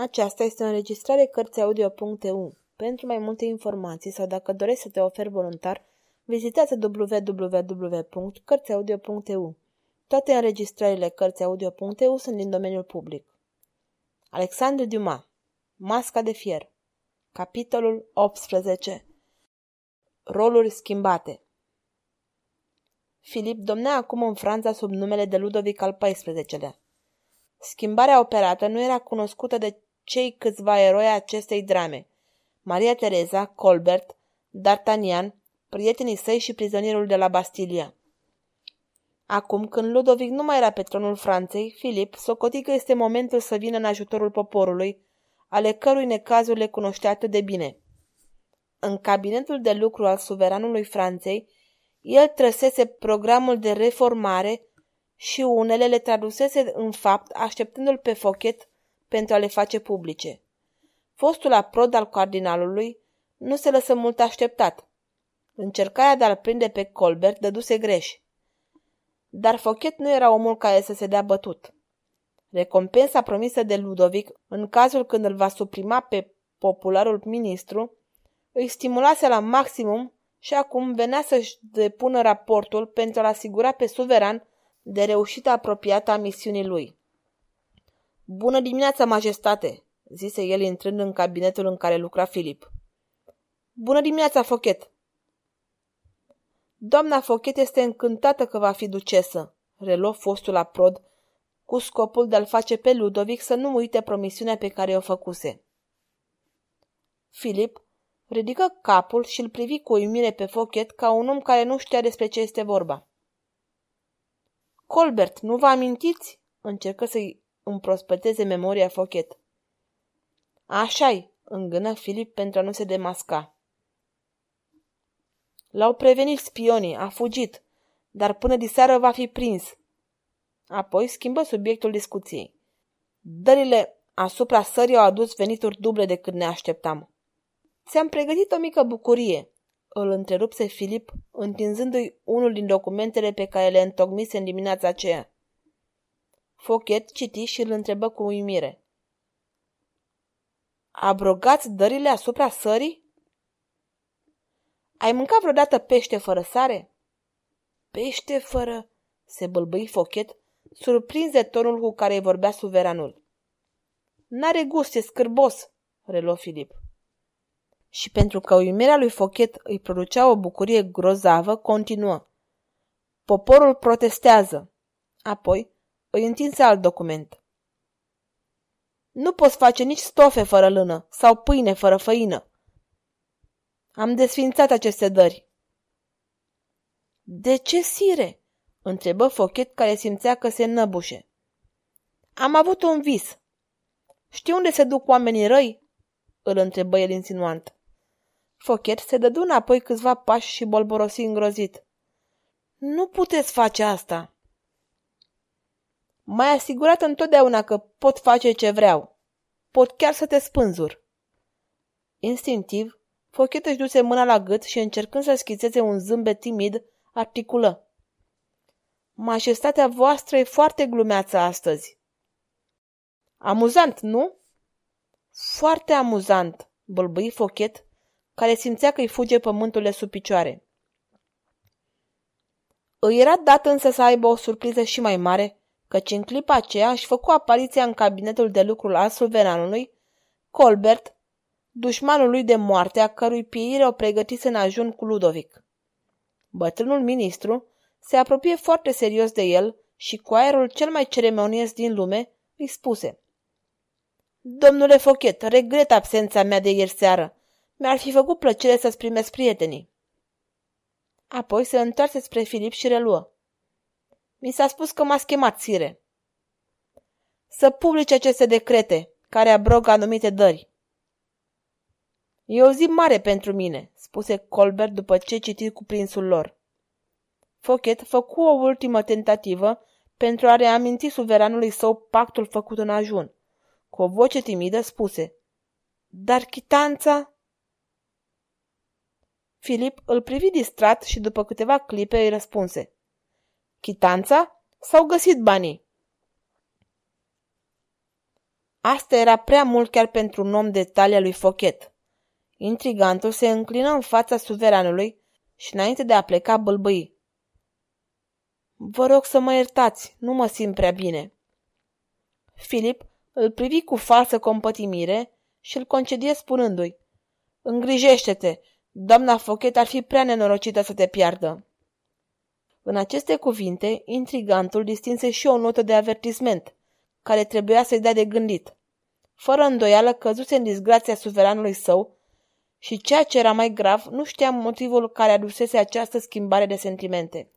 Aceasta este o înregistrare Cărțiaudio.eu. Pentru mai multe informații sau dacă dorești să te oferi voluntar, vizitează www.cărțiaudio.eu. Toate înregistrările Cărțiaudio.eu sunt din domeniul public. Alexandru Dumas Masca de fier Capitolul 18 Roluri schimbate Filip domnea acum în Franța sub numele de Ludovic al XIV-lea. Schimbarea operată nu era cunoscută de cei câțiva eroi acestei drame. Maria Tereza, Colbert, D'Artagnan, prietenii săi și prizonierul de la Bastilia. Acum, când Ludovic nu mai era pe tronul Franței, Filip socoti că este momentul să vină în ajutorul poporului, ale cărui necazuri le cunoștea atât de bine. În cabinetul de lucru al suveranului Franței, el trăsese programul de reformare și unele le tradusese în fapt, așteptându-l pe Fochet pentru a le face publice. Fostul aprod al cardinalului nu se lăsă mult așteptat. Încercarea de a-l prinde pe Colbert dăduse greș. Dar Fochet nu era omul care să se dea bătut. Recompensa promisă de Ludovic, în cazul când îl va suprima pe popularul ministru, îi stimulase la maximum și acum venea să-și depună raportul pentru a-l asigura pe suveran de reușită apropiată a misiunii lui. Bună dimineața, majestate!" zise el intrând în cabinetul în care lucra Filip. Bună dimineața, Fochet!" Doamna Fochet este încântată că va fi ducesă, reluă fostul aprod, cu scopul de a-l face pe Ludovic să nu uite promisiunea pe care o făcuse. Filip ridică capul și îl privi cu uimire pe Fochet ca un om care nu știa despre ce este vorba. Colbert, nu vă amintiți? Încercă să-i împrospăteze memoria Fochet. Așa-i, îngână Filip pentru a nu se demasca. L-au prevenit spionii, a fugit, dar până diseară va fi prins. Apoi schimbă subiectul discuției. Dările asupra sării au adus venituri duble decât ne așteptam. Ți-am pregătit o mică bucurie, îl întrerupse Filip, întinzându-i unul din documentele pe care le întocmise în dimineața aceea. Fochet citi și îl întrebă cu uimire. Abrogați dările asupra sării? Ai mâncat vreodată pește fără sare? Pește fără... se bâlbâi Fochet, surprins de tonul cu care îi vorbea suveranul. N-are gust, e scârbos, reluă Filip. Și pentru că uimirea lui Fochet îi producea o bucurie grozavă, continuă. Poporul protestează. Apoi îi întinse alt document. Nu poți face nici stofe fără lână sau pâine fără făină. Am desfințat aceste dări. De ce, sire? întrebă Fochet care simțea că se năbușe. Am avut un vis. Știi unde se duc oamenii răi? îl întrebă el insinuant. Fochet se dădu înapoi câțiva pași și bolborosi îngrozit. Nu puteți face asta! Mai asigurat întotdeauna că pot face ce vreau. Pot chiar să te spânzur. Instinctiv, Fochet își duse mâna la gât și încercând să schițeze un zâmbet timid, articulă. Majestatea voastră e foarte glumeață astăzi. Amuzant, nu? Foarte amuzant, bălbâi Fochet, care simțea că îi fuge pământul de sub picioare. Îi era dat însă să aibă o surpriză și mai mare, căci în clipa aceea își făcu apariția în cabinetul de lucru al suveranului, Colbert, dușmanul lui de moarte, a cărui pieire o pregătise în ajun cu Ludovic. Bătrânul ministru se apropie foarte serios de el și cu aerul cel mai ceremonios din lume îi spuse Domnule Fochet, regret absența mea de ieri seară. Mi-ar fi făcut plăcere să-ți primesc prietenii. Apoi se întoarse spre Filip și reluă. Mi s-a spus că m-a schemat, sire. Să publice aceste decrete, care abrogă anumite dări. E o zi mare pentru mine, spuse Colbert după ce citi cuprinsul lor. Fochet făcu o ultimă tentativă pentru a reaminti suveranului său pactul făcut în ajun. Cu o voce timidă spuse, Dar chitanța? Filip îl privi distrat și după câteva clipe îi răspunse. Chitanța? S-au găsit banii. Asta era prea mult chiar pentru un om de talia lui Fochet. Intrigantul se înclină în fața suveranului și înainte de a pleca bâlbâi. Vă rog să mă iertați, nu mă simt prea bine. Filip îl privi cu falsă compătimire și îl concedie spunându-i Îngrijește-te, doamna Fochet ar fi prea nenorocită să te piardă. În aceste cuvinte, intrigantul distinse și o notă de avertisment, care trebuia să-i dea de gândit. Fără îndoială căzuse în disgrația suveranului său și ceea ce era mai grav, nu știa motivul care adusese această schimbare de sentimente.